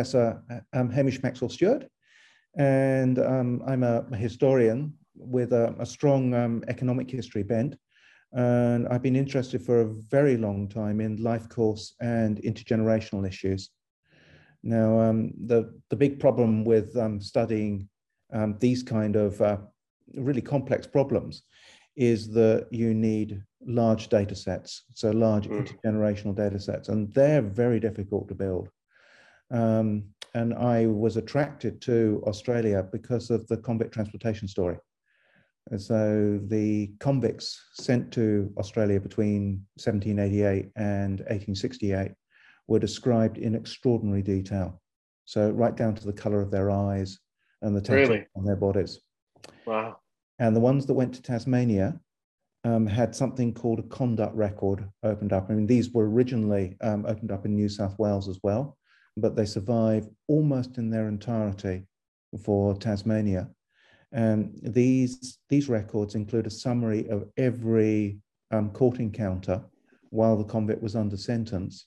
Professor um, Hamish Maxwell Stewart, and um, I'm a, a, historian with a, a strong um, economic history bent. And I've been interested for a very long time in life course and intergenerational issues. Now, um, the, the big problem with um, studying um, these kind of uh, really complex problems is that you need large data sets, so large mm. intergenerational data sets, and they're very difficult to build. Um, and I was attracted to Australia because of the convict transportation story. And so the convicts sent to Australia between 1788 and 1868 were described in extraordinary detail. So right down to the color of their eyes and the tattoos really? on their bodies. Wow. And the ones that went to Tasmania um, had something called a conduct record opened up. I mean, these were originally um, opened up in New South Wales as well but they survive almost in their entirety for Tasmania. And these, these records include a summary of every um, court encounter while the convict was under sentence,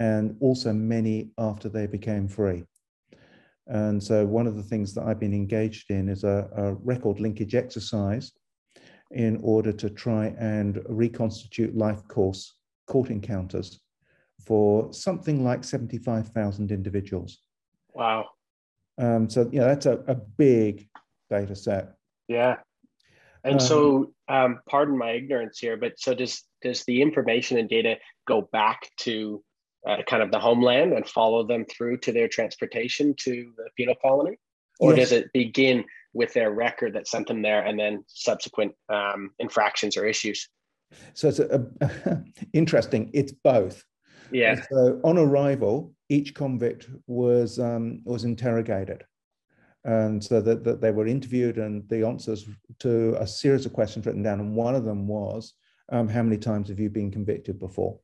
and also many after they became free. And so, one of the things that I've been engaged in is a, a record linkage exercise in order to try and reconstitute life course court encounters for something like 75,000 individuals. Wow. Um, so, you know, that's a, a big data set. Yeah. And um, so, um, pardon my ignorance here, but so does does the information and data go back to uh, kind of the homeland and follow them through to their transportation to the penal colony, or yes. does it begin with their record that sent them there and then subsequent um, infractions or issues? So it's a, a, interesting. It's both. Yeah. so on arrival, each convict was um, was interrogated, and so that, that they were interviewed and the answers to a series of questions written down. And one of them was, um, "How many times have you been convicted before?"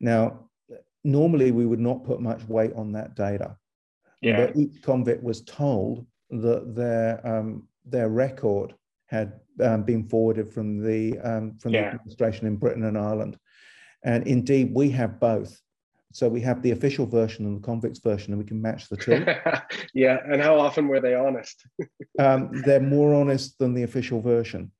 Now, normally we would not put much weight on that data. Yeah. But each convict was told that their um, their record had um, been forwarded from the um, from yeah. the administration in Britain and Ireland. And indeed, we have both. So we have the official version and the convicts version, and we can match the two. yeah. And how often were they honest? um, they're more honest than the official version.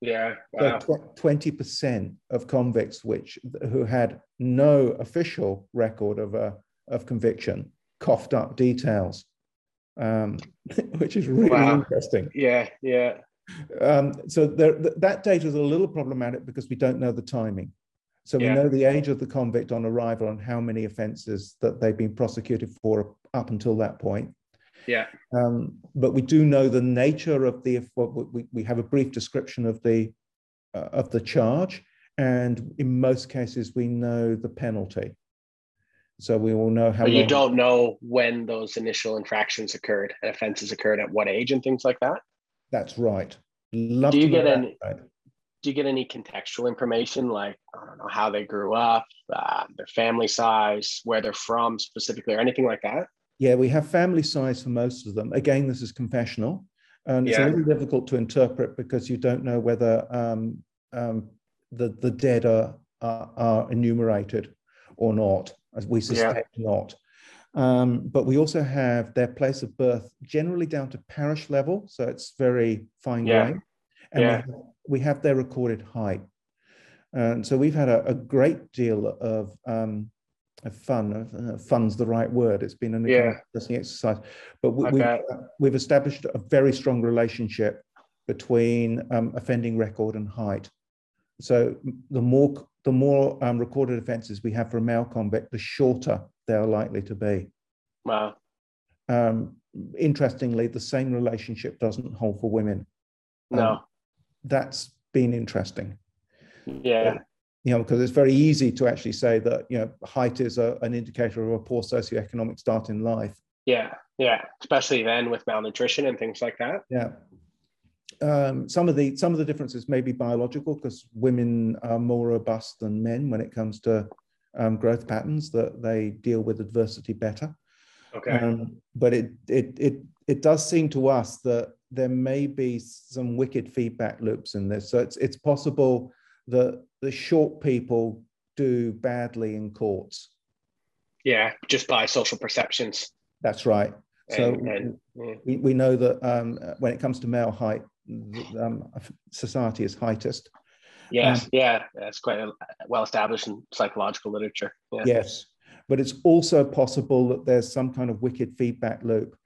Yeah. Wow. Twenty percent of convicts, which who had no official record of a of conviction, coughed up details, um, which is really wow. interesting. Yeah. Yeah. Um, so there, that data is a little problematic because we don't know the timing. So we know the age of the convict on arrival and how many offences that they've been prosecuted for up until that point. Yeah. Um, but we do know the nature of the. We, we have a brief description of the uh, of the charge, and in most cases we know the penalty. So we will know how. But you don't know when those initial infractions occurred and offences occurred at what age and things like that. That's right. Love do you get any? Do you get any contextual information like I don't know how they grew up, uh, their family size, where they're from specifically, or anything like that? Yeah, we have family size for most of them. Again, this is confessional, and it's yeah. a little difficult to interpret because you don't know whether um, um, the the dead are, are, are enumerated or not, as we suspect yeah. not. Um, but we also have their place of birth generally down to parish level, so it's very fine grained. And yeah. We, have, their recorded height. And so we've had a, a great deal of, um, of fun. Uh, fun's the right word. It's been an yeah. interesting exercise. But we, we've, uh, we've established a very strong relationship between um, offending record and height. So the more the more um, recorded offences we have for a male convict, the shorter they are likely to be. Wow. Um, interestingly, the same relationship doesn't hold for women. No. That's been interesting. Yeah. You know, because it's very easy to actually say that, you know, height is a, an indicator of a poor socioeconomic start in life. Yeah. Yeah. Especially then with malnutrition and things like that. Yeah. Um, some of the some of the differences may be biological because women are more robust than men when it comes to um, growth patterns that they deal with adversity better. Okay. Um, but it, it it it does seem to us that there may be some wicked feedback loops in this. So it's it's possible that the short people do badly in courts. Yeah, just by social perceptions. That's right. So and, and, yeah. we, we know that um, when it comes to male height, um, society is heightist. Yes, um, yeah, that's quite well established in psychological literature. Yeah. Yes, but it's also possible that there's some kind of wicked feedback loop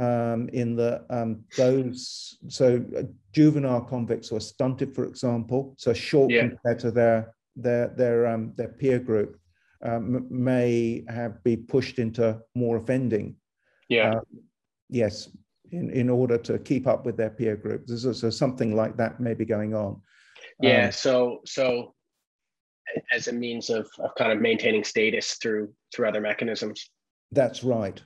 um, in the um, those so uh, juvenile convicts who are stunted, for example, so short yeah. compared to their their their um, their peer group, um, may have be pushed into more offending. Yeah. Uh, yes, in, in order to keep up with their peer group. So, so something like that may be going on. Yeah. Um, so so as a means of, of kind of maintaining status through through other mechanisms. That's right.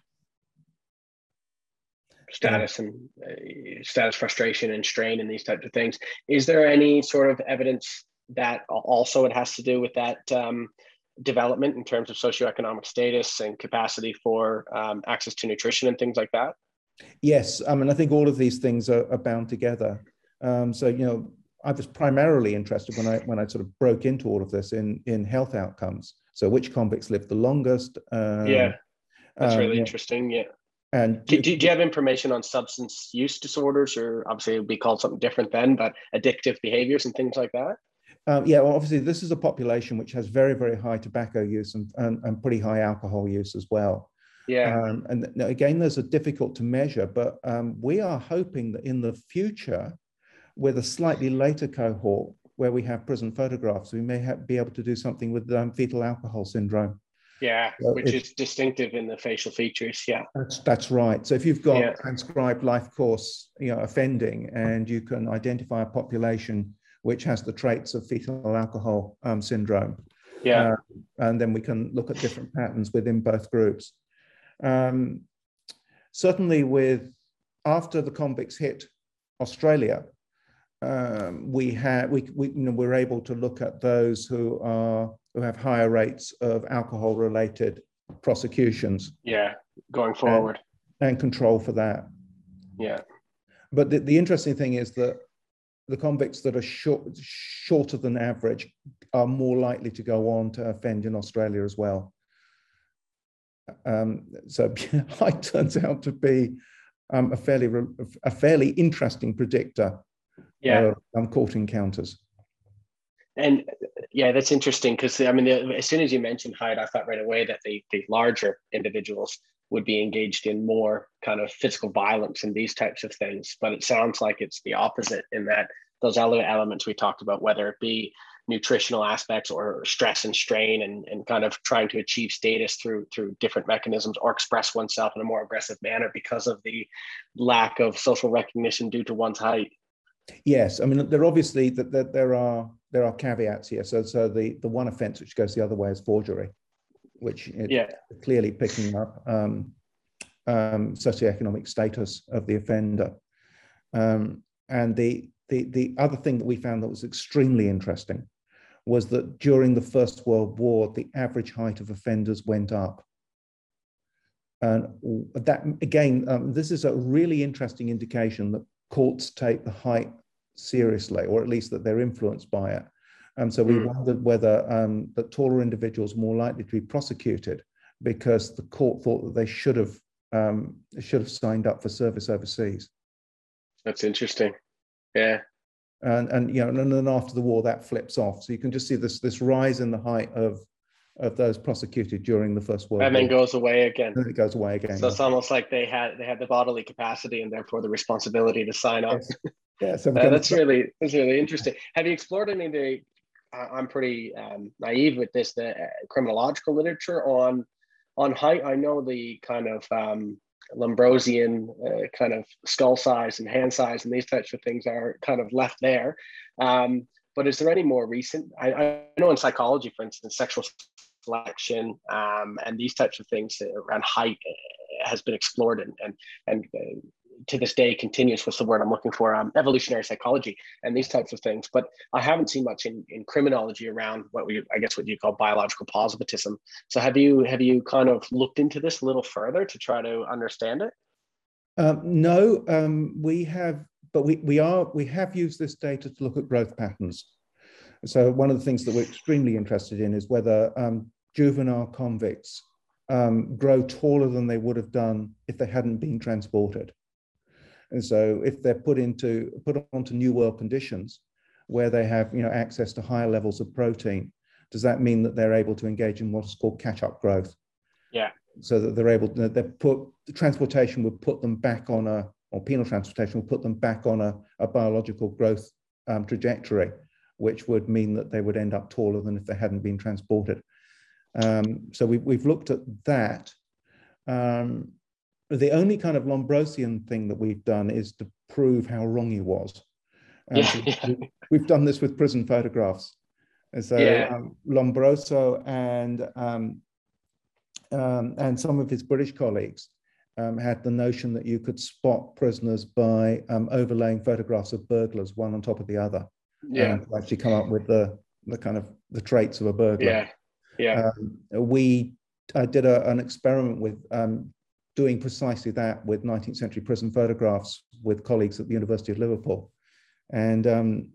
Status and uh, status frustration and strain and these types of things. Is there any sort of evidence that also it has to do with that um, development in terms of socioeconomic status and capacity for um, access to nutrition and things like that? Yes, I mean I think all of these things are, are bound together. Um, so you know, I was primarily interested when I when I sort of broke into all of this in in health outcomes. So which convicts lived the longest? Um, yeah, that's really um, interesting. Yeah. And do, do, do, you have information on substance use disorders, or obviously it would be called something different then, but addictive behaviors and things like that? Um, yeah, well, obviously this is a population which has very, very high tobacco use and, and, and pretty high alcohol use as well. Yeah. Um, and again, those are difficult to measure, but um, we are hoping that in the future, with a slightly later cohort where we have prison photographs, we may have, be able to do something with um, fetal alcohol syndrome. Yeah, so which is distinctive in the facial features. Yeah, that's that's right. So if you've got yeah. transcribed life course, you know, offending, and you can identify a population which has the traits of fetal alcohol um, syndrome, yeah, uh, and then we can look at different patterns within both groups. Um, certainly, with after the convicts hit Australia, um, we had we, we you know we're able to look at those who are who have higher rates of alcohol related prosecutions. Yeah, going forward. And, and, control for that. Yeah. But the, the interesting thing is that the convicts that are short, shorter than average are more likely to go on to offend in Australia as well. Um, so height turns out to be um, a fairly a fairly interesting predictor yeah. uh, um, court encounters. And yeah, that's interesting because I mean, the, as soon as you mentioned height, I thought right away that the, the larger individuals would be engaged in more kind of physical violence and these types of things. But it sounds like it's the opposite in that those other elements we talked about, whether it be nutritional aspects or stress and strain and, and kind of trying to achieve status through through different mechanisms or express oneself in a more aggressive manner because of the lack of social recognition due to one's height Yes, I mean there obviously that there, there are there are caveats here. So so the the one offence which goes the other way is forgery, which yeah clearly picking up um, um, socioeconomic status of the offender. Um, and the, the the other thing that we found that was extremely interesting was that during the First World War, the average height of offenders went up. And that again, um, this is a really interesting indication that courts take the height seriously, or at least that they're influenced by it. And so we mm. wondered whether um, the taller individuals more likely to be prosecuted because the court thought that they should have um, should have signed up for service overseas. That's interesting. Yeah. And and you know, and then after the war, that flips off. So you can just see this this rise in the height of of those prosecuted during the First World and War. then goes away again. And it goes away again. So it's almost like they had they had the bodily capacity and therefore the responsibility to sign up. Yeah, so uh, that's really that's really interesting. Have you explored any of the? Uh, I'm pretty um, naive with this. The uh, criminological literature on on height. I know the kind of um, Lombrosian uh, kind of skull size and hand size and these types of things are kind of left there. Um, but is there any more recent? I, I know in psychology, for instance, sexual selection um, and these types of things around height uh, has been explored and and and uh, to this day continues what's the word i'm looking for um, evolutionary psychology and these types of things but i haven't seen much in, in criminology around what we i guess what you call biological positivism. So have you have you kind of looked into this a little further to try to understand it? Um, no um, we have but we, we are we have used this data to look at growth patterns. So one of the things that we're extremely interested in is whether um, juvenile convicts um, grow taller than they would have done if they hadn't been transported. And so if they're put into put onto new world conditions where they have you know access to higher levels of protein, does that mean that they're able to engage in what is called catch-up growth? Yeah. So that they're able to they put transportation would put them back on a or penal transportation will put them back on a, a biological growth um, trajectory, which would mean that they would end up taller than if they hadn't been transported. Um, so we, we've looked at that. Um, the only kind of Lombrosian thing that we've done is to prove how wrong he was. Yeah, so yeah. We, have done this with prison photographs. And so yeah. um, Lombroso and um, um, and some of his British colleagues um, had the notion that you could spot prisoners by um, overlaying photographs of burglars one on top of the other. Yeah. to actually come up with the the kind of the traits of a burglar. Yeah. Yeah. Um, we I did a, an experiment with um, doing precisely that with 19th century prison photographs with colleagues at the University of Liverpool. And um,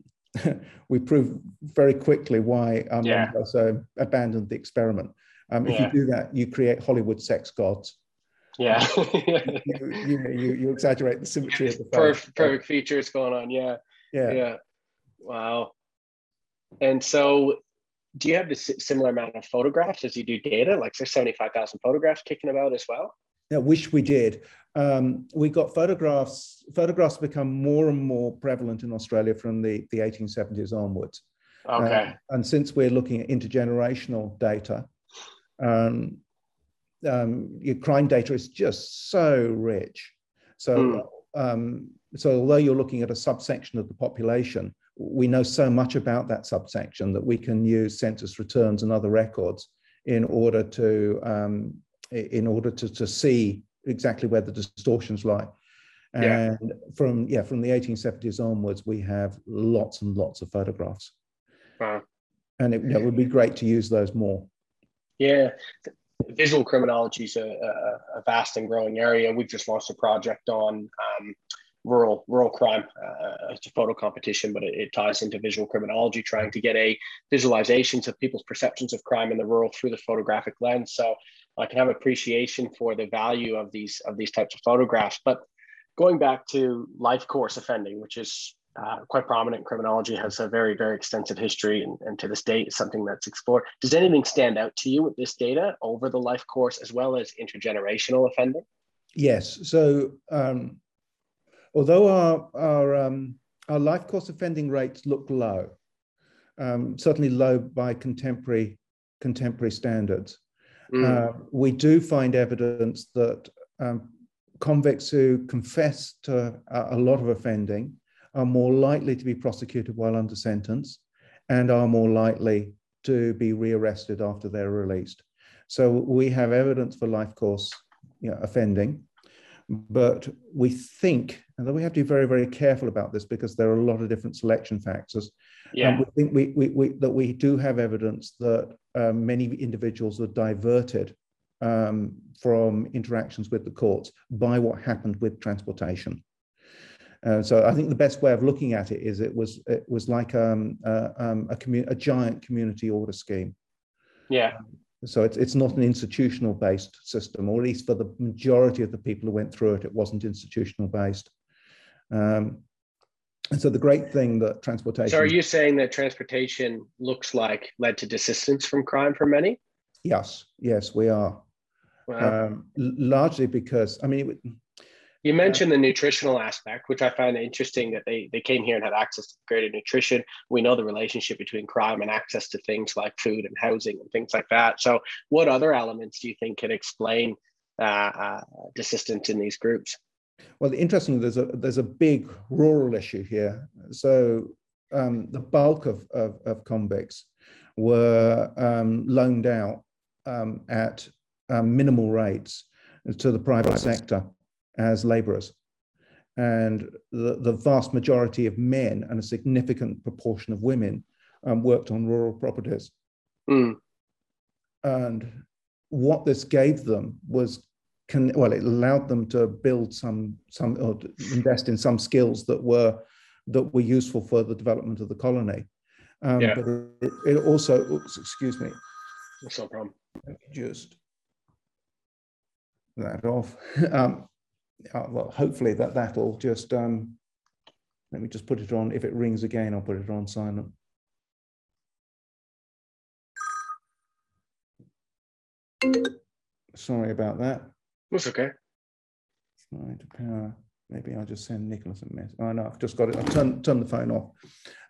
we proved very quickly why um, yeah. so abandoned the experiment. Um, if Yeah. you do that, you create Hollywood sex gods. Yeah. You, you, you, you exaggerate the symmetry of the perfect, perfect features going on. Yeah. Yeah. Yeah. Wow. And so, do you have the si- similar amount of photographs as you do data? Like, there's 75,000 photographs kicking about as well? I wish we did. Um, we got photographs. Photographs become more and more prevalent in Australia from the, the 1870s onwards. Okay. Uh, and since we're looking at intergenerational data, um, um, your crime data is just so rich. So, um, so although you're looking at a subsection of the population, we know so much about that subsection that we can use census returns and other records in order to um, in order to, to see exactly where the distortions lie. Yeah. And from yeah, from the 1870s onwards, we have lots and lots of photographs, Wow. and it, it would be great to use those more. Yeah. Visual criminology is a, a, a vast and growing area. We've just launched a project on um, rural rural crime. Uh, it's a photo competition, but it, it ties into visual criminology, trying to get a visualizations of people's perceptions of crime in the rural through the photographic lens. So I can have appreciation for the value of these of these types of photographs. But going back to life course offending, which is uh, quite prominent in criminology, has a very, very extensive history, and, and to this date something that's explored. Does anything stand out to you with this data over the life course as well as intergenerational offending? Yes. So um, although our our um, our life course offending rates look low, um, certainly low by contemporary contemporary standards, Mm. uh, we do find evidence that um, convicts who confess to a, a lot of offending are more likely to be prosecuted while under sentence and are more likely to be rearrested after they're released. So we have evidence for life course you know, offending, but we think, and we have to be very, very careful about this because there are a lot of different selection factors. Yeah. And we think we, we, we, that we do have evidence that um, many individuals are diverted um, from interactions with the courts by what happened with transportation. Uh, so I think the best way of looking at it is it was it was like um, uh, um, a, commu- a giant community order scheme. yeah. So it's, it's not an institutional based system, or at least for the majority of the people who went through it, it wasn't institutional based. Um, and so the great thing that transportation. So are you saying that transportation looks like led to desistance from crime for many? Yes, yes, we are. Wow. Um, largely because, I mean, it, You mentioned the nutritional aspect, which I find interesting that they, they came here and had access to greater nutrition. We know the relationship between crime and access to things like food and housing and things like that. So, what other elements do you think can explain uh, uh, desistance in these groups? Well, interesting, there's a, there's a big rural issue here. So um, the bulk of, of, of convicts were um, loaned out um, at um, minimal rates to the private sector as laborers. And the, the vast majority of men and a significant proportion of women um, worked on rural properties. Mm, And what this gave them was can well it allowed them to build some some or invest in some skills that were that were useful for the development of the colony um, Yeah. but it, also oops, excuse me that's no problem. just that off. um, uh, well, hopefully that that'll just, um, let me just put it on. If it rings again, I'll put it on silent. Sorry about that. That's okay. Trying to power. Maybe I'll just send Nicholas a message. Oh no, I've just got it. I've turned, turned the phone off.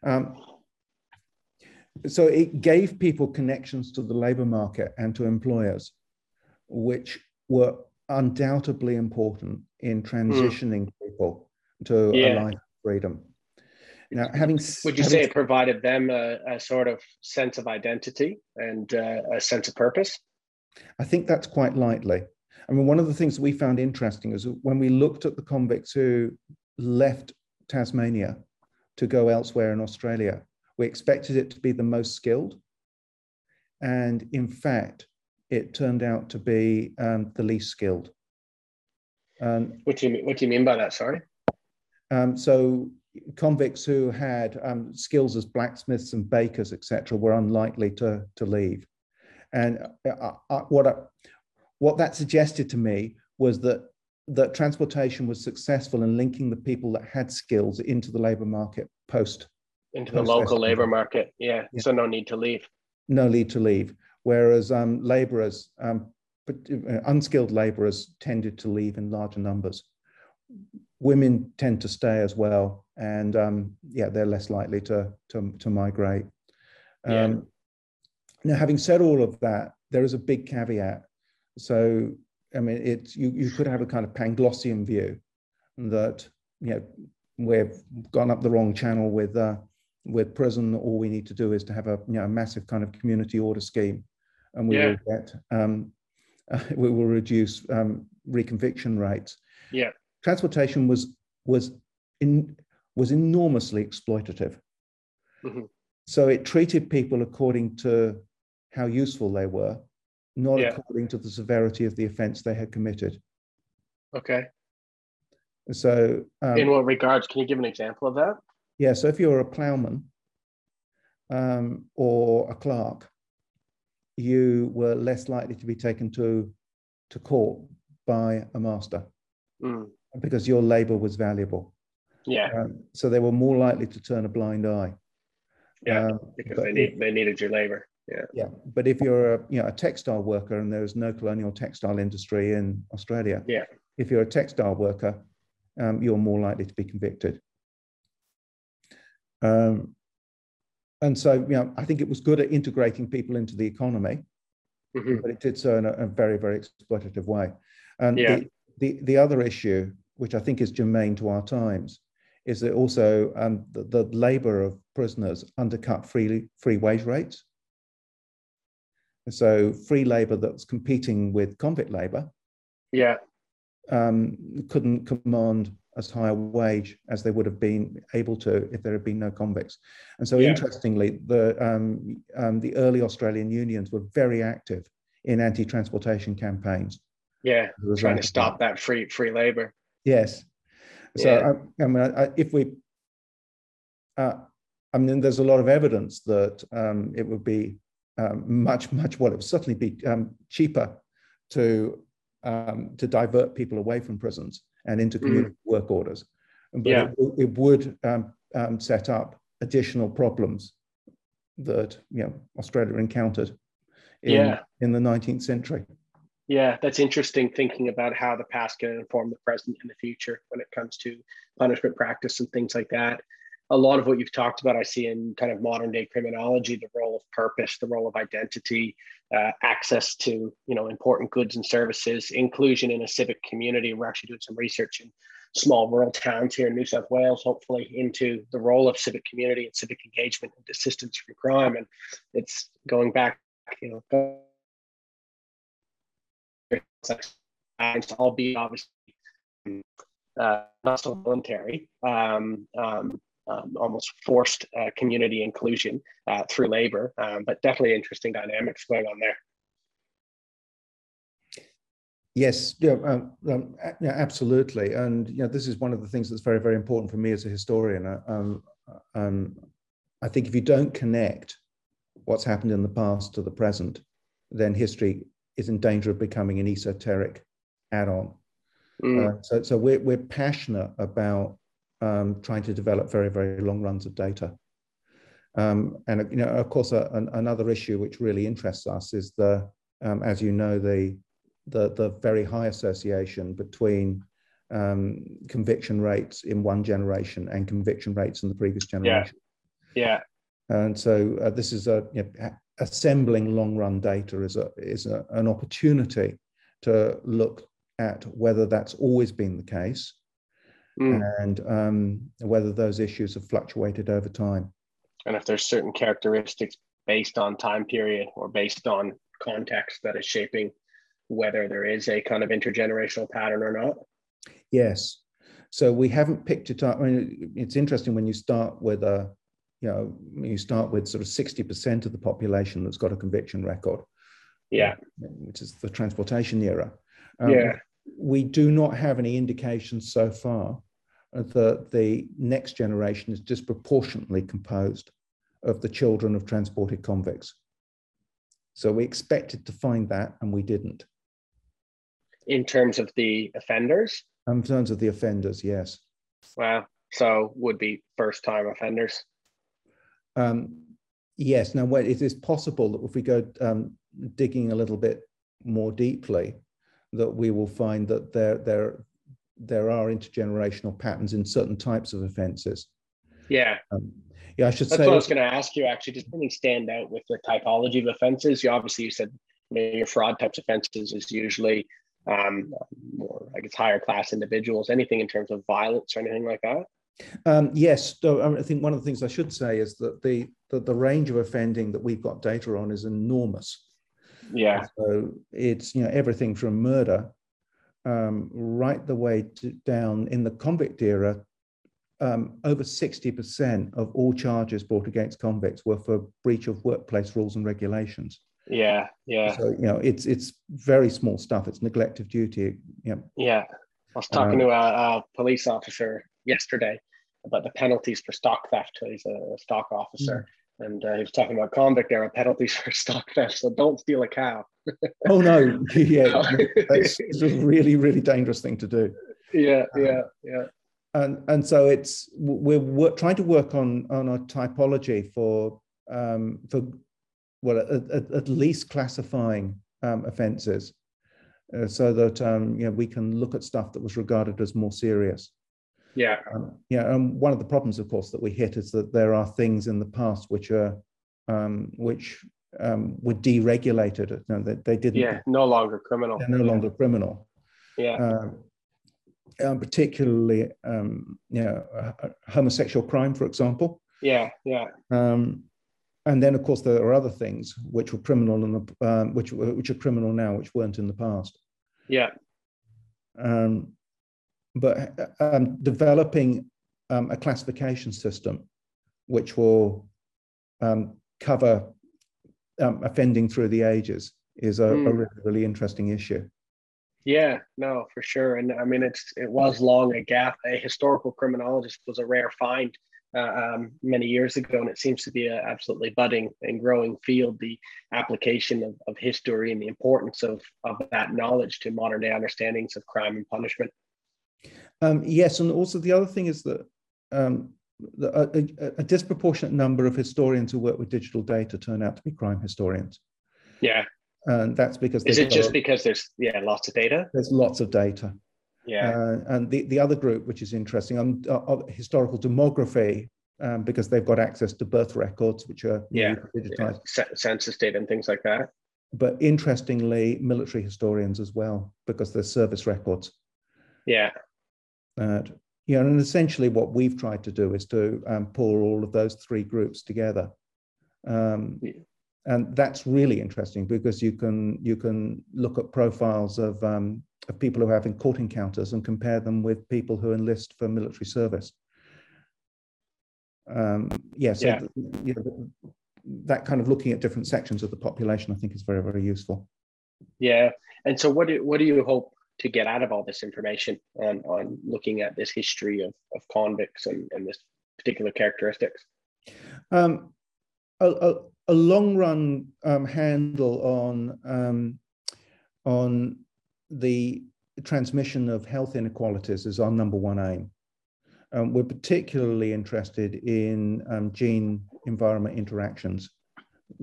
Um, so it gave people connections to the labor market and to employers, which were undoubtedly important in transitioning mm. people to yeah. a life of freedom. Now, having would you having, say it provided them a, a, sort of sense of identity and uh, a sense of purpose? I think that's quite likely. I mean, one of the things we found interesting is when we looked at the convicts who left Tasmania to go elsewhere in Australia, we expected it to be the most skilled. And in fact, it turned out to be um, the least skilled. Um, what, do you mean, what do you mean by that? Sorry. Um, so convicts who had um, skills as blacksmiths and bakers, etc., were unlikely to, to leave. And uh, uh, what, I, what that suggested to me was that, that transportation was successful in linking the people that had skills into the labor market post. Into the local labor market, yeah. yeah. So no need to leave. No need to leave. Whereas um, laborers, um, unskilled laborers tended to leave in larger numbers. Women tend to stay as well, and um, yeah, they're less likely to to, to migrate. Yeah. Um, now, having said all of that, there is a big caveat. So, I mean, it's you, you could have a kind of Panglossian view that, you know, we've gone up the wrong channel with uh, with prison. All we need to do is to have a you know a massive kind of community order scheme, and we yeah. will get um, uh, we will reduce um, reconviction rates. Yeah, transportation was was in was enormously exploitative. Mm-hmm. So it treated people according to how useful they were, not yeah. according to the severity of the offense they had committed. Okay. So, um, in what regards? Can you give an example of that? Yeah. So, if you're a plowman um, or a clerk, you were less likely to be taken to to court by a master mm. because your labor was valuable. Yeah. Um, so they were more likely to turn a blind eye. Yeah, um, because they need they needed your labor. Yeah. Yeah. But if you're a you know a textile worker and there's no colonial textile industry in Australia, yeah. If you're a textile worker, um, you're more likely to be convicted. Um, and so, you know, I think it was good at integrating people into the economy, mm-hmm. but it did so in a, a, very, very exploitative way. And yeah. the, the, the other issue, which I think is germane to our times, is that also um, the, the labor of prisoners undercut free, free wage rates. So free labor that's competing with convict labor, yeah, um, couldn't command as high a wage as they would have been able to if there had been no convicts. And so, yeah. interestingly, the um, um, the early Australian unions were very active in anti-transportation campaigns. Yeah, trying to stop that. free free labor. Yes. So, yeah. I, I, mean, I, if we, uh, I mean, there's a lot of evidence that um, it would be um, much, much, well, it would certainly be um, cheaper to um, to divert people away from prisons and into mm. community mm. work orders. But yeah. it, it would um, um, set up additional problems that you know Australia encountered in, yeah. in the 19th century. Yeah, that's interesting thinking about how the past can inform the present and the future when it comes to punishment practice and things like that a lot of what you've talked about, I see in kind of modern day criminology, the role of purpose, the role of identity, uh, access to you know important goods and services, inclusion in a civic community. We're actually doing some research in small rural towns here in New South Wales, hopefully into the role of civic community and civic engagement and desistance from crime. And it's going back, you know, albeit obviously uh, not so voluntary. Um, um, um, almost forced uh, community inclusion uh, through labor, um, but definitely interesting dynamics going on there. Yes, yeah, um, um, yeah, absolutely, and you know this is one of the things that's very, very important for me as a historian. Uh, um, um, I think if you don't connect what's happened in the past to the present, then history is in danger of becoming an esoteric add-on. Mm. Uh, so, so we're, we're passionate about um, trying to develop very, very long runs of data. Um, and you know, of course, uh, an, another issue which really interests us is the, um, as you know, the, the the very high association between um, conviction rates in one generation and conviction rates in the previous generation. Yeah. yeah. And so uh, this is a you know, assembling long run data is a is a, an opportunity to look at whether that's always been the case mm. and um, whether those issues have fluctuated over time. And if there's certain characteristics based on time period or based on context that is shaping whether there is a kind of intergenerational pattern or not. Yes. So we haven't picked it up. I mean, it's interesting when you start with a, you know, you start with sort of 60% of the population that's got a conviction record. Yeah. Which is the transportation era. Um, yeah. We do not have any indications so far that the next generation is disproportionately composed of the children of transported convicts. So we expected to find that and we didn't. In terms of the offenders? In terms of the offenders, yes. Wow. So would be first time offenders? Um, yes. Now, it is possible that if we go um, digging a little bit more deeply, that we will find that there, there, there are intergenerational patterns in certain types of offences. Yeah. Um, yeah, I should That's say. what I was going to ask you. Actually, does anything stand out with the typology of offences? You obviously you said you know, your fraud types offences is usually um, more, I guess, higher class individuals. Anything in terms of violence or anything like that? Um, yes, so I think one of the things I should say is that the, the, the range of offending that we've got data on is enormous. Yeah. So it's you know everything from murder um, right the way to, down in the convict era. Um, over 60% of all charges brought against convicts were for breach of workplace rules and regulations. Yeah, yeah. So you know, it's it's very small stuff. It's neglect of duty. Yeah. Yeah. I was talking um, to a, a, police officer yesterday about the penalties for stock theft. He's a stock officer, mm. And uh, he was talking about convict era penalties for stock theft. So don't steal a cow. oh no! Yeah, that's a really really dangerous thing to do. Yeah, um, yeah, yeah. And and so it's we're, we're trying to work on on a typology for um, for well, at, at, at least classifying um, offences uh, so that um, you know, we can look at stuff that was regarded as more serious. Yeah. Um, yeah. And one of the problems, of course, that we hit is that there are things in the past which are um, which um, were deregulated. You know, they, they didn't. Yeah. No longer criminal. They're no longer criminal. Yeah. Um, um, particularly, um, you know, homosexual crime, for example. Yeah. Yeah. Um, and then of course there are other things which were criminal and um, which which are criminal now which weren't in the past yeah um, but um, developing um, a classification system which will um, cover um, offending through the ages is a, mm. a, hmm. really, really interesting issue yeah no for sure and i mean it's it was long a gap a historical criminologist was a rare find uh, um, many years ago, and it seems to be an absolutely budding and growing field. The application of, of history and the importance of, of that knowledge to modern day understandings of crime and punishment. Um, yes, and also the other thing is that um, a, a, a, disproportionate number of historians who work with digital data turn out to be crime historians. Yeah, and that's because is it just because there's yeah lots of data? There's lots of data. Yeah. Uh, and the, the other group, which is interesting, on uh, uh, historical demography, um, because they've got access to birth records, which are yeah, digitized. Yeah. census data and things like that. But interestingly, military historians as well, because there's service records. Yeah. Uh, yeah, and essentially what we've tried to do is to um, pull all of those three groups together. Um, yeah. And that's really interesting because you can you can look at profiles of um, of people who are having court encounters and compare them with people who enlist for military service. Um, yeah, so yeah. you know, that kind of looking at different sections of the population, I think, is very, very useful. Yeah, and so what do what do you hope to get out of all this information on on looking at this history of of convicts and and this particular characteristics? Um, a, a, a, long run um, handle on um, on the transmission of health inequalities is our number one aim. Um, we're particularly interested in um, gene environment interactions.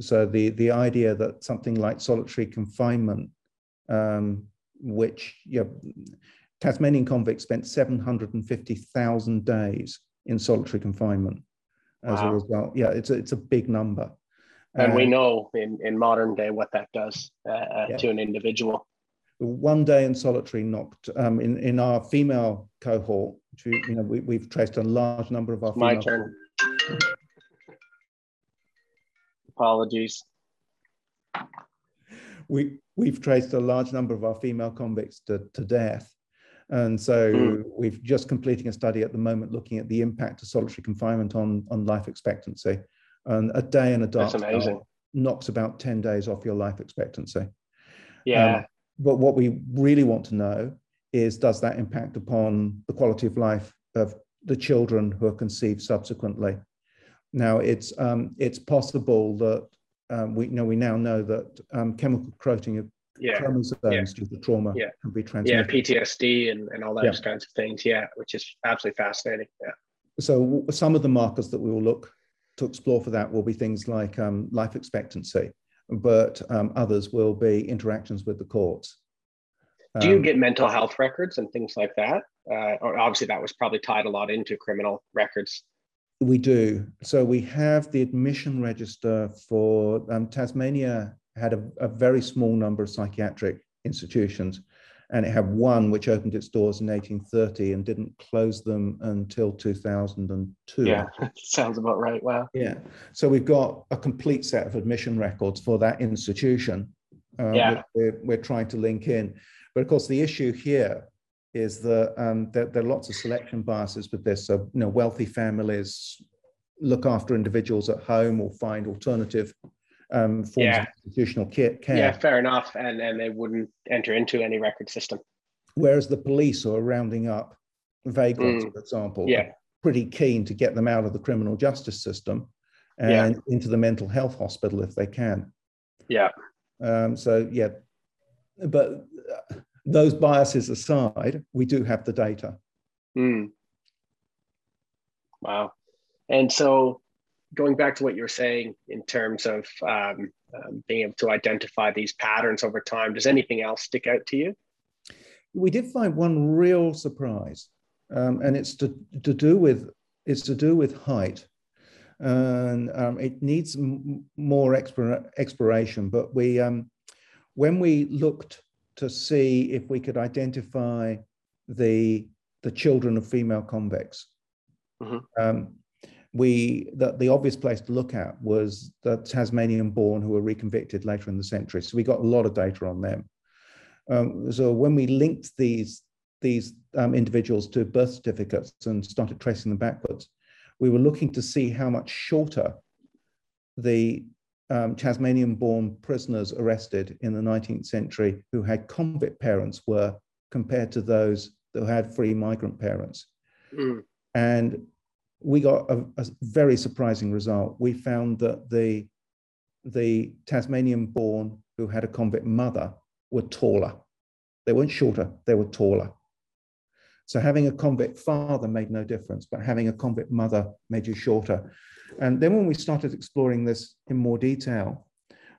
So the, the idea that something like solitary confinement, um, which you know, Tasmanian convicts spent 750,000 days in solitary confinement as wow. a result. Yeah, it's a, it's a big number. And uh, we know in, in modern day what that does uh, uh yeah. to an individual. One day in solitary knocked um, in, in our female cohort, we, you know, we, we've traced a large number of our My turn. Apologies. We, we've traced a large number of our female convicts to, to death. And so mm. we've just completing a study at the moment looking at the impact of solitary confinement on, on life expectancy. And a day in a dark knocks about 10 days off your life expectancy. Yeah. Um, but what we really want to know is does that impact upon the quality of life of the children who are conceived subsequently? Now, it's um, it's possible that um, we you know we now know that um, chemical coating of yeah. chromosomes yeah. due to trauma yeah. can be transmitted. Yeah, PTSD and, and all those kinds of things. Yeah, which is absolutely fascinating. Yeah. So some of the markers that we will look to explore for that will be things like um, life expectancy, but um, others will be interactions with the courts. Do you um, get mental health records and things like that? Uh, obviously, that was probably tied a lot into criminal records. We do. So we have the admission register for um, Tasmania had a, a, very small number of psychiatric institutions, and it had one which opened its doors in 1830 and didn't close them until 2002. Yeah, sounds about right. Wow. Yeah. So we've got a complete set of admission records for that institution. Uh, yeah. We're, we're trying to link in. But of course, the issue here is that um, there, there, are lots of selection biases with this. So, you know, wealthy families look after individuals at home or find alternative um, forms yeah. of institutional care. Yeah, fair enough. And, and they wouldn't enter into any record system. Whereas the police are rounding up vagrants, mm. for example, yeah. pretty keen to get them out of the criminal justice system and yeah. into the mental health hospital if they can. Yeah. Um, so, yeah, but those biases aside, we do have the data. Mm. Wow. And so going back to what you're saying in terms of um, um, being able to identify these patterns over time, does anything else stick out to you? We did find one real surprise, um, and it's to, to do with it's to do with height, and um, it needs m- more exploration. But we, um, when we looked to see if we could identify the the children of female convicts. Mm-hmm. Um, we that the obvious place to look at was the Tasmanian born who were reconvicted later in the century. So we got a lot of data on them. Um, so when we linked these these um, individuals to birth certificates and started tracing them backwards, we were looking to see how much shorter the um, Tasmanian born prisoners arrested in the 19th century who had convict parents were compared to those who had free migrant parents. Mm. And we got a, a, very surprising result. We found that the, the Tasmanian born who had a convict mother were taller. They weren't shorter, they were taller. So having a convict father made no difference, but having a convict mother made you shorter. And then when we started exploring this in more detail,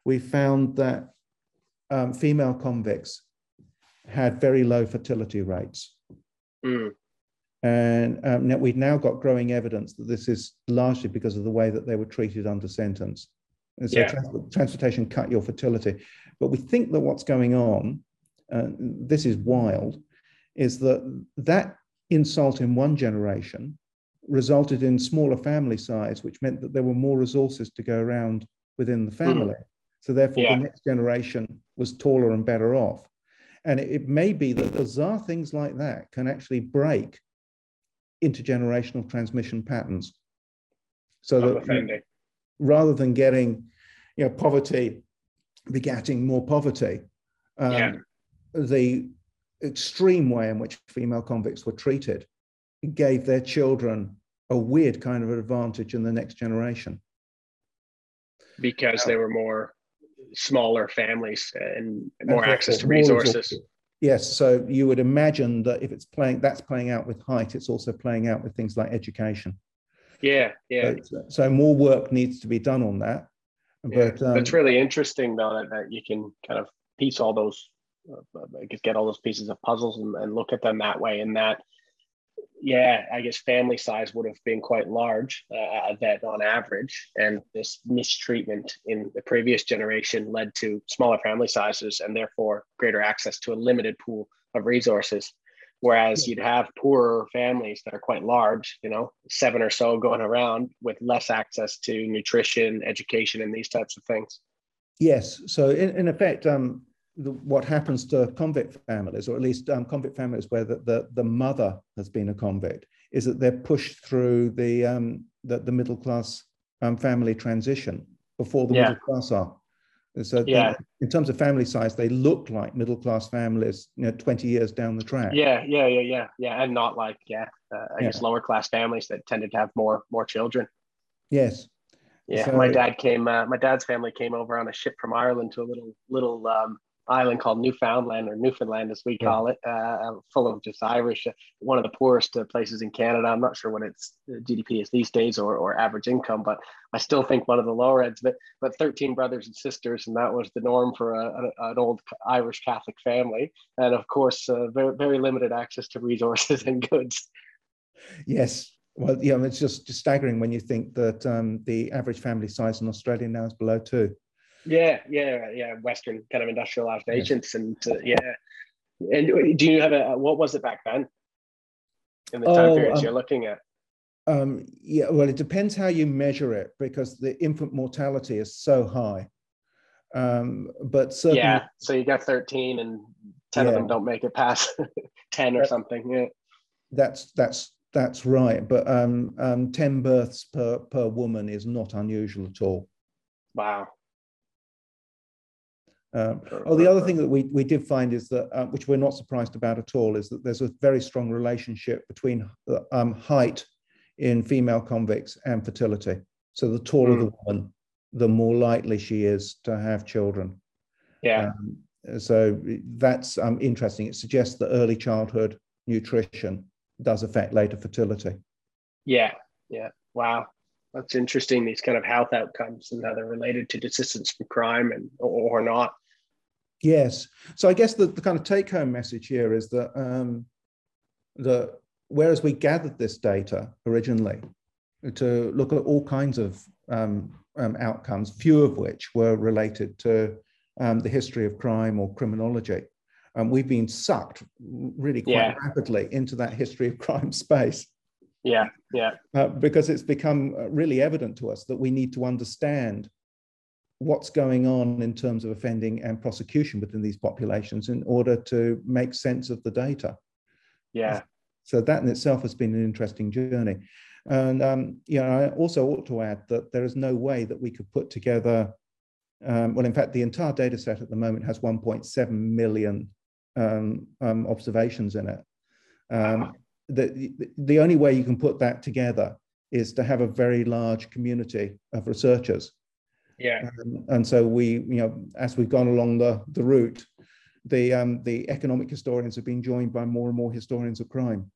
we found that um, female convicts had very low fertility rates. Mm. And um, now we've now got growing evidence that this is largely because of the way that they were treated under sentence. And so yeah. trans- transportation cut your fertility. But we think that what's going on, uh, this is wild, is that that insult in one generation resulted in smaller family size, which meant that there were more resources to go around within the hmm. family. Mm. So therefore, yeah. the next generation was taller and better off. And it, it, may be that bizarre things like that can actually break intergenerational transmission patterns. So that rather than getting, you know, poverty begatting more poverty, um, yeah. the extreme way in which female convicts were treated gave their children a weird kind of advantage in the next generation. Because they were more smaller families and more access to resources. Yes, so you would imagine that if it's playing, that's playing out with height, it's also playing out with things like education. Yeah, yeah. So, so more work needs to be done on that. But yeah. um, it's really interesting though that, that you can kind of piece all those, uh, get all those pieces of puzzles and, and look at them that way. And that yeah, I guess family size would have been quite large uh, that on average, and this mistreatment in the previous generation led to smaller family sizes and therefore greater access to a limited pool of resources. Whereas you'd have poorer families that are quite large, you know, seven or so going around with less access to nutrition, education, and these types of things. Yes. So in, in effect, um, the, what happens to convict families, or at least um, convict families where the, the, the, mother has been a convict, is that they're pushed through the, um, the, the, middle class um, family transition before the yeah. middle class are. So yeah. in terms of family size, they look like middle class families, you know, 20 years down the track. Yeah, yeah, yeah, yeah, yeah. And not like, yeah, uh, I yeah. guess lower class families that tended to have more more children. Yes. Yeah, so, my dad came. Uh, my dad's family came over on a ship from Ireland to a little little um, island called Newfoundland or Newfoundland, as we call it, uh, full of just Irish. Uh, one of the poorest uh, places in Canada. I'm not sure what its uh, GDP is these days or, or average income, but I still think one of the lower ends of it. But 13 brothers and sisters, and that was the norm for a, a, an old Irish Catholic family. And of course, uh, very, very limited access to resources and goods. Yes, well, yeah, it's just, just staggering when you think that um, the average family size in Australia now is below two. Yeah, yeah, yeah. Western kind of industrialized yeah. and uh, yeah. And do you have a what was it back then? In the time oh, periods um, you're looking at. Um, yeah, well, it depends how you measure it because the infant mortality is so high. Um, but certainly, yeah, so you got 13 and 10 yeah. of them don't make it past 10 or something. Yeah, that's that's that's right. But um, um, 10 births per per woman is not unusual at all. Wow. Um, oh, the other thing that we, we did find is that, uh, which we're not surprised about at all, is that there's a very strong relationship between uh, um, height in female convicts and fertility. So the taller mm. the woman, the more likely she is to have children. Yeah. Um, so that's um, interesting. It suggests that early childhood nutrition does affect later fertility. Yeah. Yeah. Wow that's interesting. These kind of health outcomes and how they're related to desistance from crime and or, or not. Yes. So I guess the, the kind of take home message here is that um, the whereas we gathered this data originally to look at all kinds of um, um, outcomes, few of which were related to um, the history of crime or criminology. Um, we've been sucked really quite yeah. rapidly into that history of crime space. Yeah, yeah. Uh, because it's become uh, really evident to us that we need to understand what's going on in terms of offending and prosecution within these populations in order to make sense of the data. Yeah. So that in itself has been an interesting journey. And um, you know, I also ought to add that there is no way that we could put together, um, well, in fact, the entire data set at the moment has 1.7 million um, um, observations in it. Um, wow the, the only way you can put that together is to have a very large community of researchers. Yeah. Um, and so we, you know, as we've gone along the, the route, the, um, the economic historians have been joined by more and more historians of crime.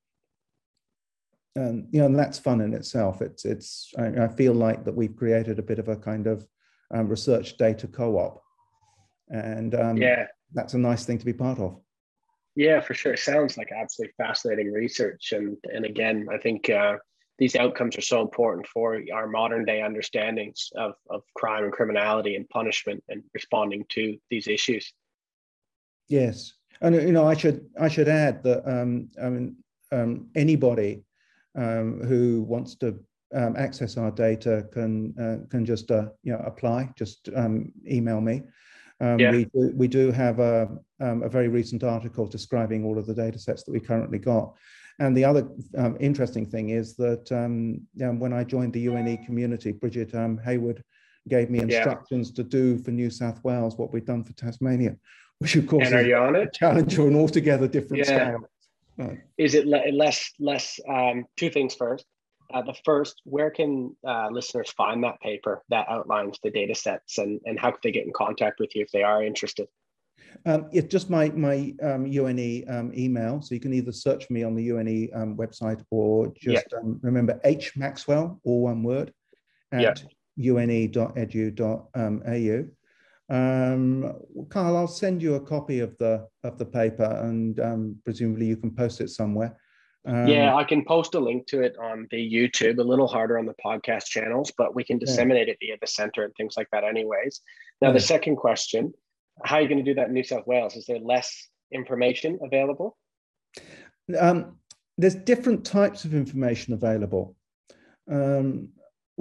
And, you know, and that's fun in itself. It's, it's, I, I feel like that we've created a bit of a kind of um, research data co-op. And um, yeah, that's a nice thing to be part of. Yeah, for sure. It sounds like absolutely fascinating research, and and again, I think uh, these outcomes are so important for our modern day understandings of of crime and criminality and punishment and responding to these issues. Yes, and you know, I should I should add that um, I mean um, anybody um, who wants to um, access our data can uh, can just uh, you know apply. Just um, email me. Um, yeah. we, do, we do have a, um, a very recent article describing all of the data sets that we currently got. And the other um, interesting thing is that um, when I joined the UNE community, Bridget um, Hayward gave me instructions yeah. to do for New South Wales what we've done for Tasmania, which of course and are you on it? challenge on an altogether different yeah. scale. Right. Is it le- less, less, um, two things first. Uh, the first, where can uh, listeners find that paper that outlines the data sets and, and how could they get in contact with you if they are interested? Um, it's just my my um, UNE um, email, so you can either search me on the UNE um, website or just yeah. Um, remember H Maxwell, all one word, at yeah. une.edu.au. Um, Carl, I'll send you a copy of the of the paper, and um, presumably you can post it somewhere. Um, yeah, I can post a link to it on the YouTube. A little harder on the podcast channels, but we can disseminate yeah. it via the center and things like that, anyways. Now, the second question: How are you going to do that in New South Wales? Is there less information available? Um, there's different types of information available. Um,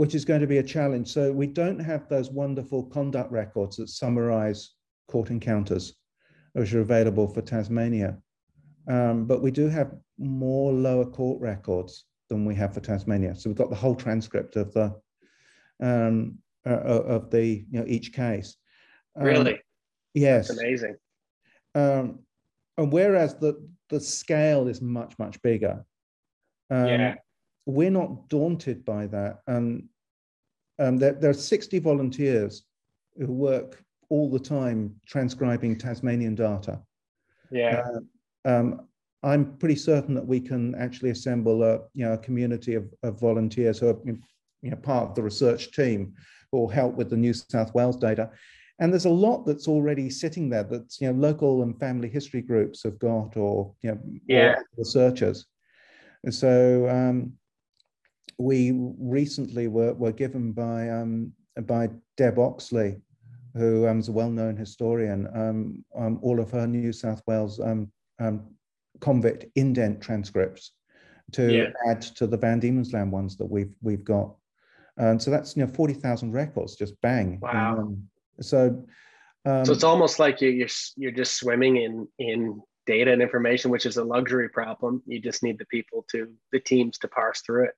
which is going to be a challenge. So we don't have those wonderful conduct records that summarize court encounters, which are available for Tasmania. Um, but we do have more lower court records than we have for Tasmania. So we've got the whole transcript of the um, uh, of the you know each case. Um, really? Yes. That's amazing. Um, and whereas the the scale is much much bigger. Um, yeah we're not daunted by that. Um, um, there, there, are 60 volunteers who work all the time transcribing Tasmanian data. Yeah. Uh, um, I'm pretty certain that we can actually assemble a, you know, a community of, of volunteers who are you know, part of the research team will help with the New South Wales data. And there's a lot that's already sitting there that you know local and family history groups have got, or you know, yeah. researchers. And so um, we recently were, were given by, um, by Deb Oxley, who um, is a well-known historian, um, um, all of her New South Wales um, um, convict indent transcripts to yeah. add to the Van Diemen's Land ones that we've we've got. And so that's you know 40,000 records, just bang. Wow. So so it's almost like you, you're you're just swimming in in data and information, which is a luxury problem. You just need the people to the teams to parse through it.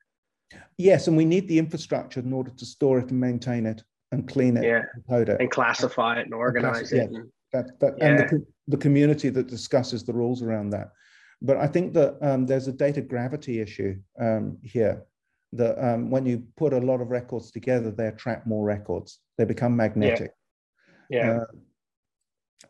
Yes, and we need the infrastructure in order to store it and maintain it and clean it yeah. and code it. And classify it and organize and it. And, that, that, yeah. and the, the community that discusses the rules around that. But I think that um, there's a data gravity issue um, here. That um, when you put a lot of records together, they attract more records. They become magnetic. Yeah. Uh,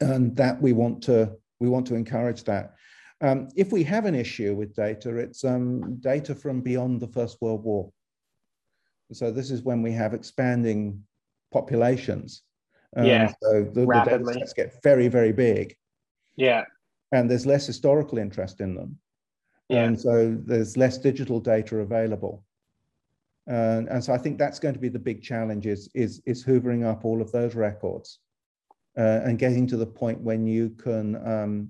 and that we want to we want to encourage that. Um, if we have an issue with data, it's um, data from beyond the First World War. So this is when we have expanding populations. Um, yeah. So the, the data get very, very big. Yeah. And there's less historical interest in them. Yeah. And so there's less digital data available. And, and so I think that's going to be the big challenge is, is, is hoovering up all of those records uh, and getting to the point when you can um,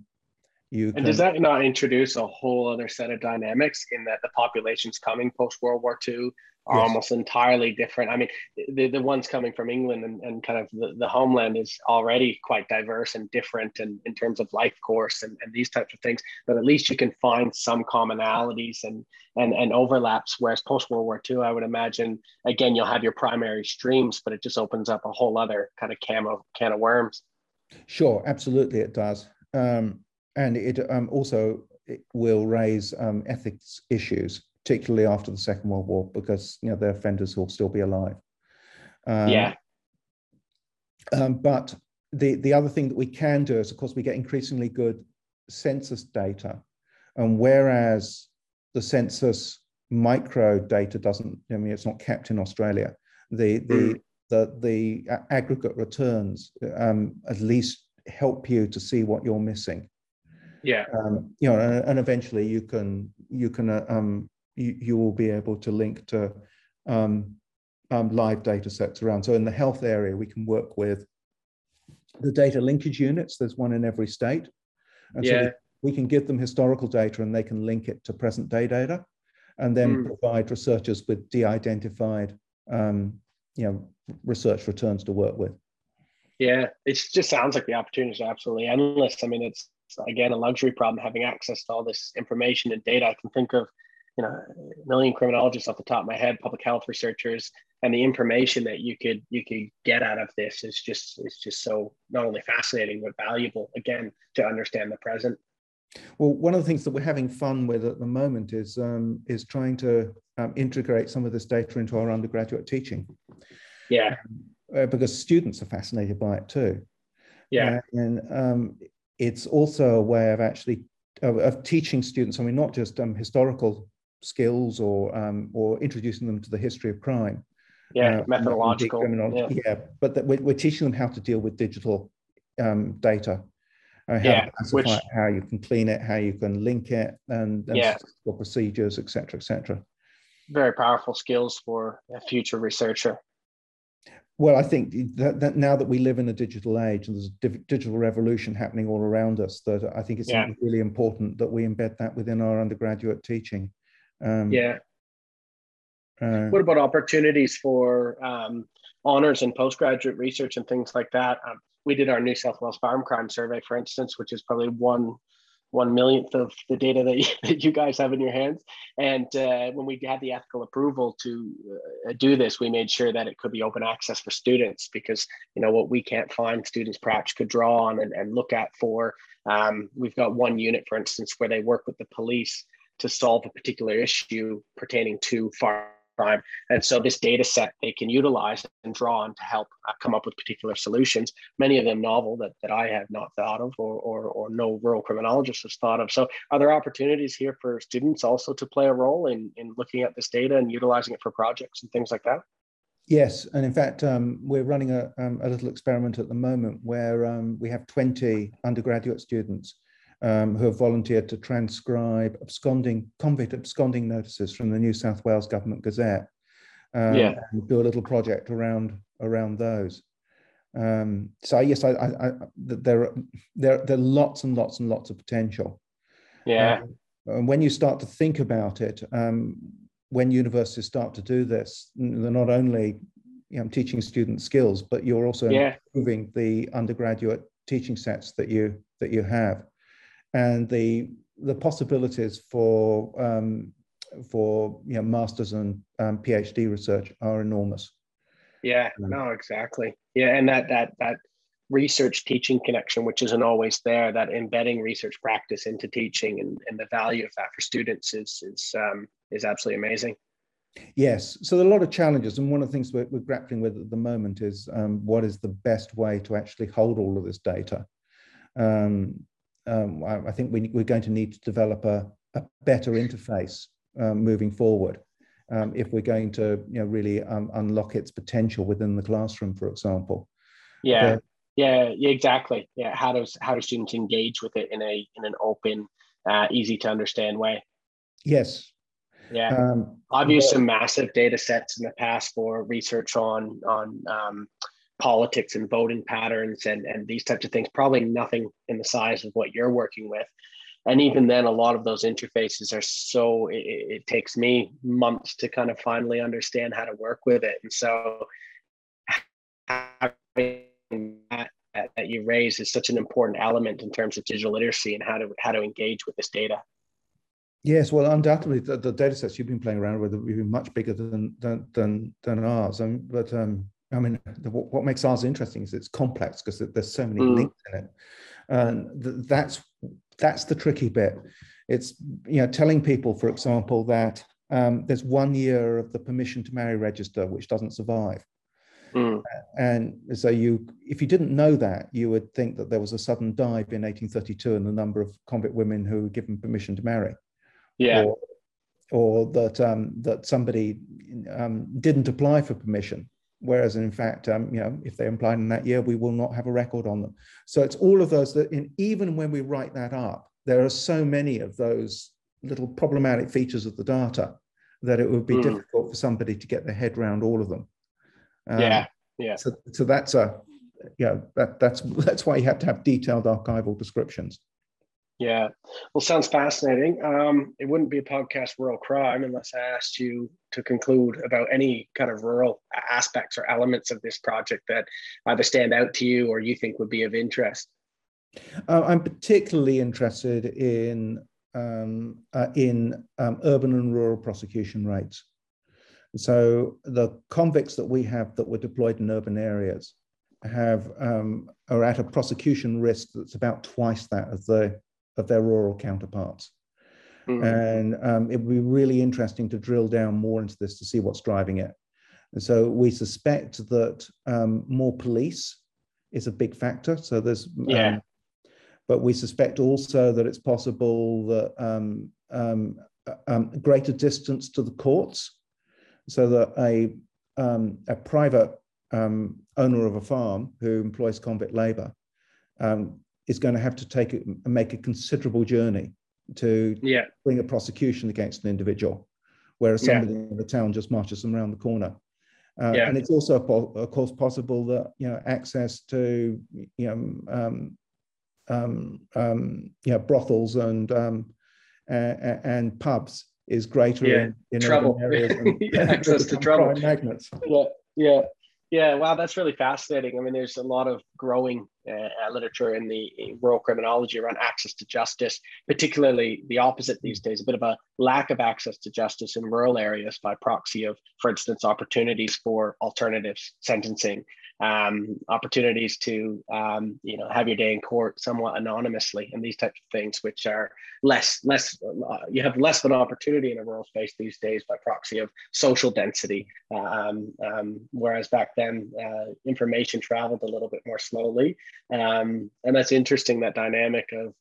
you and does that not introduce a whole other set of dynamics in that the populations coming post World War II are yes. almost entirely different? I mean, the, the ones coming from England and, and kind of the, the homeland is already quite diverse and different and in terms of life course and, and these types of things, but at least you can find some commonalities and and, and overlaps. Whereas post World War II, I would imagine again you'll have your primary streams, but it just opens up a whole other kind of can of can of worms. Sure, absolutely, it does. Um, and it um, also it will raise um, ethics issues, particularly after the Second World War, because you know the offenders will still be alive. Um, yeah. Um, but the the other thing that we can do is, of course, we get increasingly good census data, and whereas the census micro data doesn't, I mean, it's not kept in Australia. The the mm. the the aggregate returns um, at least help you to see what you're missing yeah. Um, you know and, and, eventually you can you can uh, um, you, you will be able to link to um, um, live data sets around. So in the health area we can work with the data linkage units. There's one in every state. And yeah. so we, we can give them historical data and they can link it to present day data and then mm. provide researchers with de-identified um, you know research returns to work with. Yeah. It just sounds like the opportunity is absolutely endless. I mean it's again a luxury problem having access to all this information and data. I can think of you know a million criminologists off the top of my head, public health researchers, and the information that you could you could get out of this is just is just so not only fascinating but valuable again to understand the present. Well, one of the things that we're having fun with at the moment is um, is trying to um, integrate some of this data into our undergraduate teaching. Yeah, uh, because students are fascinated by it too. Yeah. And um, it's also a way of actually of, of teaching students, I mean, not just um, historical skills or um, or introducing them to the history of crime. Yeah, uh, methodological. Yeah. yeah, but that we're, we're, teaching them how to deal with digital um, data, uh, how yeah, which, it, how you can clean it, how you can link it, and, and yeah. procedures, etc., etc. Very powerful skills for a future researcher. Well, I think that, that, now that we live in a digital age and there's a digital revolution happening all around us, that I think it's yeah. really important that we embed that within our undergraduate teaching. Um, yeah. Uh, what about opportunities for um, honors and postgraduate research and things like that? Um, we did our New South Wales farm crime survey, for instance, which is probably one one millionth of the data that you, guys have in your hands. And uh, when we had the ethical approval to uh, do this, we made sure that it could be open access for students because you know what we can't find, students perhaps could draw on and, and look at for. Um, we've got one unit, for instance, where they work with the police to solve a particular issue pertaining to farm And so this data set they can utilize and draw on to help uh, come up with particular solutions, many of them novel that, that I have not thought of or, or, or no rural criminologist has thought of. So are there opportunities here for students also to play a role in, in looking at this data and utilizing it for projects and things like that? Yes, and in fact, um, we're running a, um, a, little experiment at the moment where um, we have 20 undergraduate students um, who have volunteered to transcribe absconding convict absconding notices from the New South Wales Government Gazette. Um, yeah. And do a little project around around those. Um, so yes, I, I, I, there are there there are lots and lots and lots of potential. Yeah. Um, and when you start to think about it, um, when universities start to do this, they're not only you know, teaching students skills, but you're also yeah. improving the undergraduate teaching sets that you that you have and the the possibilities for um, for you know masters and um, PhD research are enormous. Yeah, no, exactly. Yeah, and that that that research teaching connection, which isn't always there, that embedding research practice into teaching and, and the value of that for students is is um, is absolutely amazing. Yes, so there are a lot of challenges, and one of the things we're, we're grappling with at the moment is um, what is the best way to actually hold all of this data. Um, um, I, I, think we, are going to need to develop a, a better interface um, moving forward um, if we're going to you know, really um, unlock its potential within the classroom, for example. Yeah. But, yeah, yeah, exactly. Yeah, how does how do students engage with it in a in an open, uh, easy to understand way? Yes, yeah, um, I've used some massive data sets in the past for research on on um, politics and voting patterns and, and these types of things, probably nothing in the size of what you're working with. And even then, a lot of those interfaces are so, it, it takes me months to kind of finally understand how to work with it. And so, having that, that you raise is such an important element in terms of digital literacy and how to how to engage with this data. Yes, well, undoubtedly, the, the data sets you've been playing around with have been much bigger than than than, than ours. Um, but um, I mean, the, what makes ours interesting is it's complex because there's so many mm. links in it, and th- that's that's the tricky bit. It's you know telling people, for example, that um, there's one year of the permission to marry register which doesn't survive. Mm. And so you, if you didn't know that, you would think that there was a sudden dive in 1832 in the number of convict women who were given permission to marry. Yeah. Or, or that um, that somebody um, didn't apply for permission whereas in fact, um, you know, if they implied in that year, we will not have a record on them. So it's all of those that, in, even when we write that up, there are so many of those little problematic features of the data that it would be mm. difficult for somebody to get their head around all of them. Um, yeah, yeah. So, so that's a, yeah, that, that's that's why you have to have detailed archival descriptions. Yeah, well, sounds fascinating. Um, it wouldn't be a podcast rural crime unless I asked you to conclude about any kind of rural aspects or elements of this project that either stand out to you or you think would be of interest. Uh, I'm particularly interested in um, uh, in um, urban and rural prosecution rates. So the convicts that we have that were deployed in urban areas have um, are at a prosecution risk that's about twice that of the of their rural counterparts. Mm-hmm. And um, it would be really interesting to drill down more into this to see what's driving it. And so we suspect that um, more police is a big factor. So there's yeah. Um, but we suspect also that it's possible that um, um, um, greater distance to the courts, so that a um, a private um, owner of a farm who employs convict labour um, is going to have to take it, make a considerable journey to yeah. bring a prosecution against an individual, whereas somebody yeah. in the town just marches them around the corner. Uh, yeah. And it's also, of course, possible that you know access to you know um, um, um, you know brothels and um, uh, and pubs is greater yeah. in, in trouble areas and, yeah, access to trouble magnets. Yeah, yeah. Yeah, wow, that's really fascinating. I mean, there's a lot of growing uh, literature in the rural criminology around access to justice, particularly the opposite these days, a bit of a lack of access to justice in rural areas by proxy of, for instance, opportunities for alternative sentencing um, opportunities to um, you know have your day in court somewhat anonymously and these types of things which are less less uh, you have less of an opportunity in a rural space these days by proxy of social density. Um, um whereas back then uh, information traveled a little bit more slowly. Um, and that's interesting that dynamic of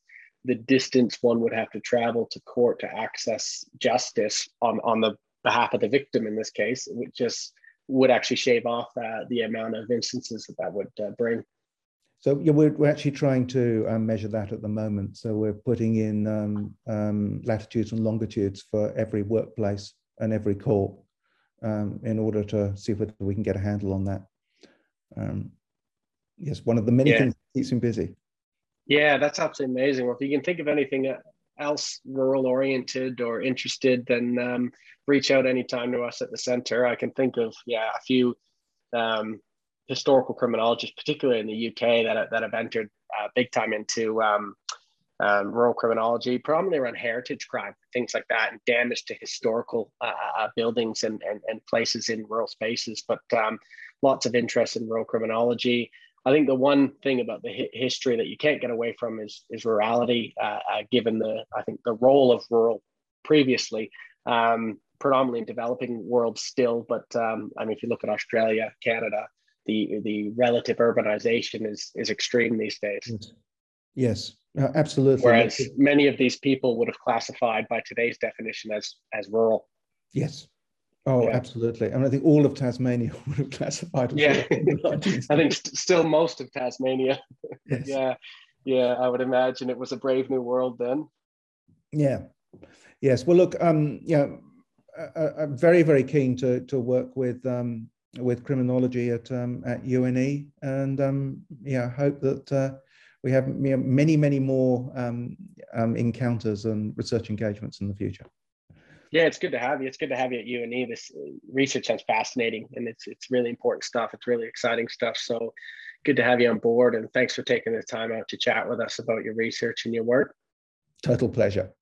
the distance one would have to travel to court to access justice on on the behalf of the victim in this case which just would actually shave off uh, the amount of instances that that would uh, bring. So yeah, we're, we're actually trying to um, measure that at the moment. So we're putting in um, um, latitudes and longitudes for every workplace and every court um, in order to see whether we can get a handle on that. Um, yes, one of the many yeah. things that keeps him busy. Yeah, that's absolutely amazing. Well, if you can think of anything else rural oriented or interested, then um, reach out anytime to us at the center. I can think of yeah a few um, historical criminologists, particularly in the UK, that that have entered uh, big time into um, um, rural criminology, predominantly around heritage crime, things like that, and damage to historical uh, uh, buildings and, and, and places in rural spaces. But um, lots of interest in rural criminology. I think the one thing about the hi- history that you can't get away from is is rurality, uh, uh, given the I think the role of rural previously, um, predominantly in developing world still. But um, I mean, if you look at Australia, Canada, the the relative urbanization is is extreme these days. Yes, uh, absolutely. Whereas many of these people would have classified by today's definition as as rural. Yes, Oh, yeah. absolutely. And I think all of Tasmania would have classified. yeah, I think st- still most of Tasmania. Yes. yeah, yeah. I would imagine it was a brave new world then. Yeah. Yes. Well, look. Um. Yeah. I, am very, very keen to to work with um with criminology at um at UNE, and um yeah, hope that uh, we have many, many more um, um encounters and research engagements in the future. Yeah, it's good to have you. It's good to have you at UNE. This uh, research sounds fascinating, and it's it's really important stuff. It's really exciting stuff. So good to have you on board, and thanks for taking the time out to chat with us about your research and your work. Total pleasure.